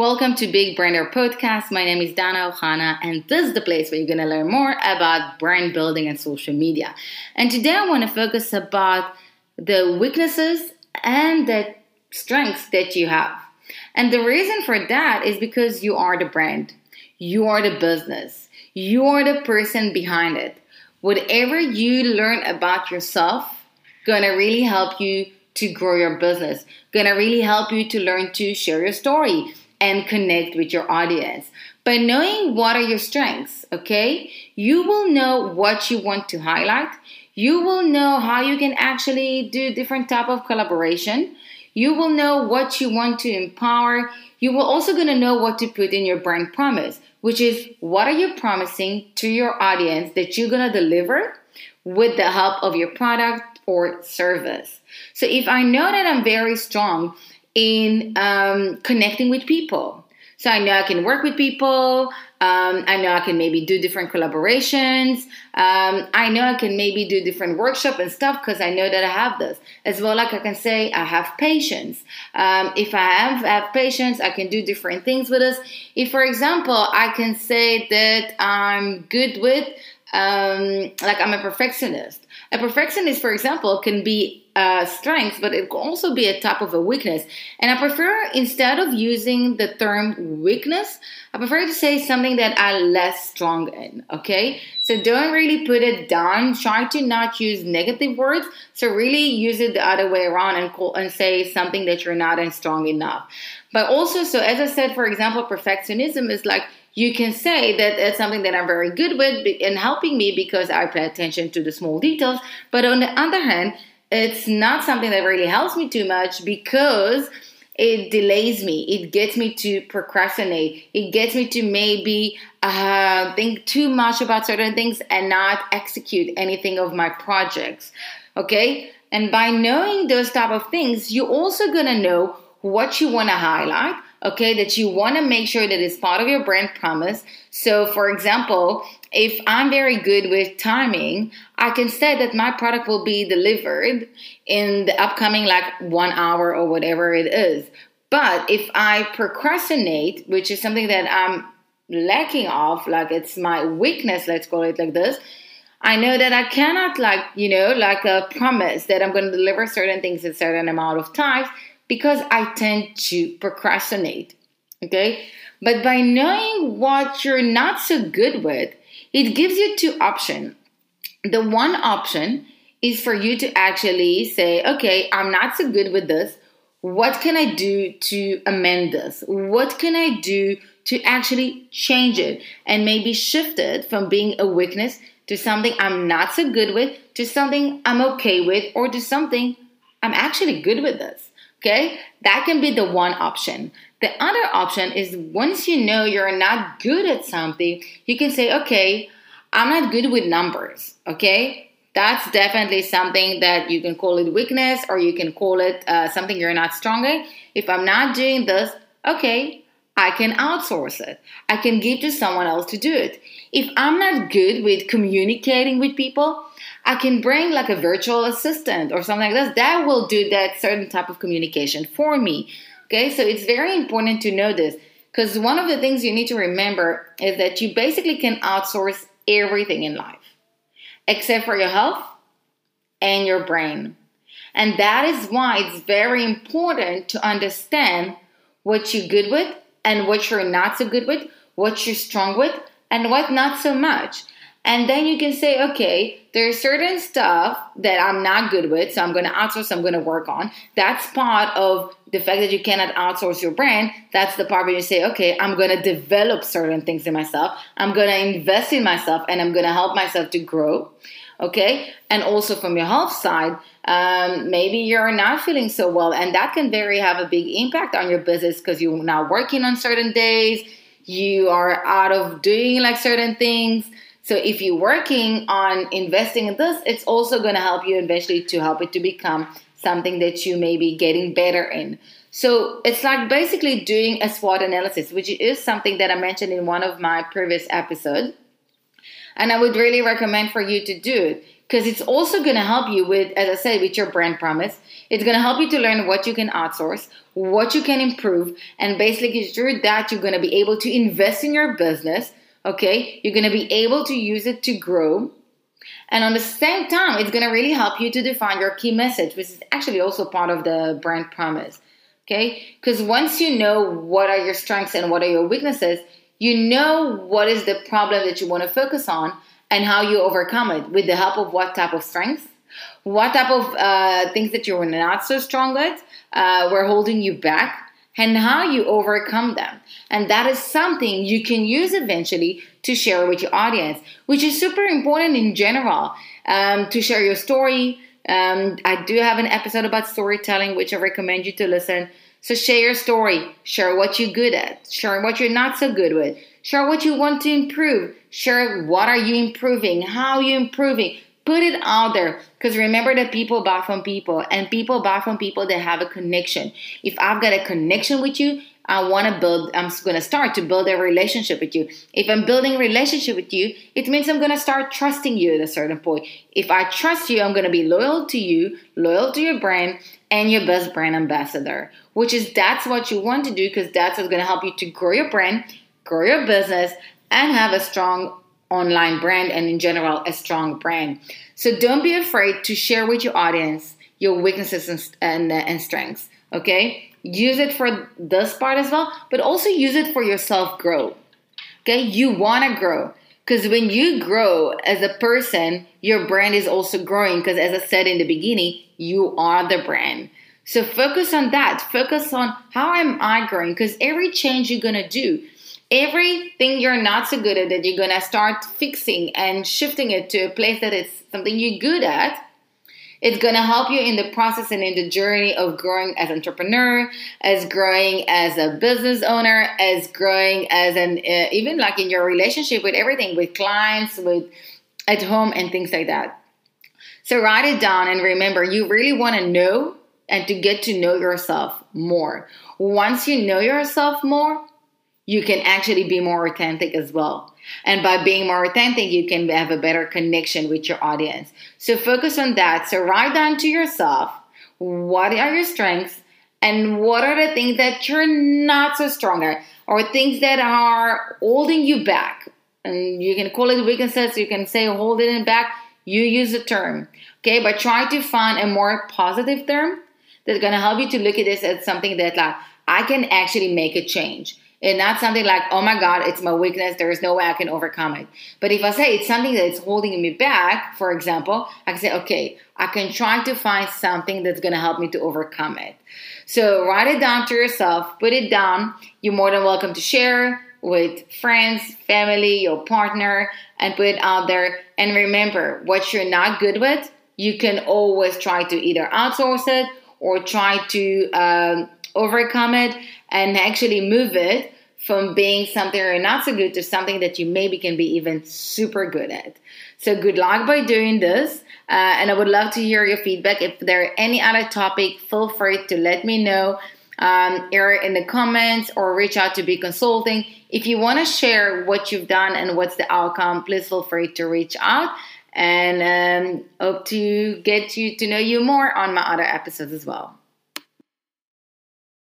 Welcome to Big Brander Podcast. My name is Dana Ohana, and this is the place where you're going to learn more about brand building and social media. And today I want to focus about the weaknesses and the strengths that you have. And the reason for that is because you are the brand, you are the business, you are the person behind it. Whatever you learn about yourself, gonna really help you to grow your business, gonna really help you to learn to share your story and connect with your audience. By knowing what are your strengths, okay, you will know what you want to highlight. You will know how you can actually do different type of collaboration. You will know what you want to empower. You will also going to know what to put in your brand promise, which is what are you promising to your audience that you're going to deliver with the help of your product or service. So if I know that I'm very strong in um, connecting with people. So I know I can work with people. Um, I know I can maybe do different collaborations. Um, I know I can maybe do different workshop and stuff because I know that I have this. As well, like I can say, I have patience. Um, if I have, have patience, I can do different things with this. If, for example, I can say that I'm good with, um, like I'm a perfectionist. A perfectionist, for example, can be a strength, but it can also be a type of a weakness. And I prefer, instead of using the term weakness, I prefer to say something that I'm less strong in, okay? So don't really put it down. Try to not use negative words. So really use it the other way around and, call, and say something that you're not strong enough. But also, so as I said, for example, perfectionism is like, you can say that it's something that I'm very good with in helping me because I pay attention to the small details. But on the other hand, it's not something that really helps me too much because it delays me. It gets me to procrastinate. It gets me to maybe uh, think too much about certain things and not execute anything of my projects. Okay? And by knowing those type of things, you're also gonna know what you want to highlight okay, that you want to make sure that it's part of your brand promise. So, for example, if I'm very good with timing, I can say that my product will be delivered in the upcoming like one hour or whatever it is. But if I procrastinate, which is something that I'm lacking of, like it's my weakness, let's call it like this. I know that I cannot like, you know, like a promise that I'm going to deliver certain things in certain amount of times because I tend to procrastinate. Okay? But by knowing what you're not so good with, it gives you two options. The one option is for you to actually say, okay, I'm not so good with this. What can I do to amend this? What can I do to actually change it and maybe shift it from being a weakness to something I'm not so good with to something I'm okay with or to something I'm actually good with this? Okay, that can be the one option. The other option is once you know you're not good at something, you can say, okay, I'm not good with numbers. Okay, that's definitely something that you can call it weakness or you can call it uh, something you're not strong at. If I'm not doing this, okay, I can outsource it. I can give to someone else to do it. If I'm not good with communicating with people, I can bring like a virtual assistant or something like this that will do that certain type of communication for me. Okay, so it's very important to know this because one of the things you need to remember is that you basically can outsource everything in life except for your health and your brain. And that is why it's very important to understand what you're good with and what you're not so good with, what you're strong with, and what not so much. And then you can say, okay, there's certain stuff that I'm not good with, so I'm going to outsource, I'm going to work on. That's part of the fact that you cannot outsource your brand. That's the part where you say, okay, I'm going to develop certain things in myself. I'm going to invest in myself and I'm going to help myself to grow. Okay. And also from your health side, um, maybe you're not feeling so well, and that can very have a big impact on your business because you're not working on certain days, you are out of doing like certain things so if you're working on investing in this, it's also going to help you eventually to help it to become something that you may be getting better in. So it's like basically doing a SWOT analysis, which is something that I mentioned in one of my previous episodes. And I would really recommend for you to do it because it's also going to help you with, as I said, with your brand promise. It's going to help you to learn what you can outsource, what you can improve, and basically through that, you're going to be able to invest in your business. Okay, you're going to be able to use it to grow. And on the same time, it's going to really help you to define your key message, which is actually also part of the brand promise. Okay, because once you know what are your strengths and what are your weaknesses, you know what is the problem that you want to focus on and how you overcome it with the help of what type of strengths, what type of uh, things that you're not so strong at uh, were holding you back, and how you overcome them. And that is something you can use eventually to share with your audience, which is super important in general um, to share your story. Um, I do have an episode about storytelling, which I recommend you to listen. So share your story, share what you're good at, share what you're not so good with, Share what you want to improve. Share what are you improving, how are you improving. Put it out there because remember that people buy from people and people buy from people that have a connection. If I've got a connection with you, I want to build, I'm going to start to build a relationship with you. If I'm building relationship with you, it means I'm going to start trusting you at a certain point. If I trust you, I'm going to be loyal to you, loyal to your brand, and your best brand ambassador, which is that's what you want to do because that's what's going to help you to grow your brand grow your business, and have a strong online brand and in general a strong brand. So don't be afraid to share with your audience your weaknesses and, and, uh, and strengths. Okay, use it for this part as well, but also use it for your self growth. Okay, you want to grow because when you grow as a person, your brand is also growing. Because as I said in the beginning, you are the brand. So focus on that. Focus on how am I growing? Because every change you're gonna do, everything you're not so good at that you're gonna start fixing and shifting it to a place that is something you're good at it's going to help you in the process and in the journey of growing as entrepreneur as growing as a business owner as growing as an uh, even like in your relationship with everything with clients with at home and things like that. So write it down and remember you really want to know and to get to know yourself more. Once you know yourself more you can actually be more authentic as well. And by being more authentic, you can have a better connection with your audience. So focus on that. So write down to yourself what are your strengths and what are the things that you're not so strong at or things that are holding you back. And you can call it weaknesses, you can say holding it back. You use the term. Okay, but try to find a more positive term that's gonna help you to look at this as something that like I can actually make a change. And not something like, oh my God, it's my weakness. There is no way I can overcome it. But if I say it's something that's holding me back, for example, I can say, okay, I can try to find something that's going to help me to overcome it. So write it down to yourself, put it down. You're more than welcome to share with friends, family, your partner, and put it out there. And remember, what you're not good with, you can always try to either outsource it or try to um, overcome it and actually move it from being something you're not so good to something that you maybe can be even super good at. So good luck by doing this. Uh, and I would love to hear your feedback. If there are any other topic, feel free to let me know um, in the comments or reach out to Be Consulting. If you want to share what you've done and what's the outcome, please feel free to reach out. And um, hope to get you to know you more on my other episodes as well.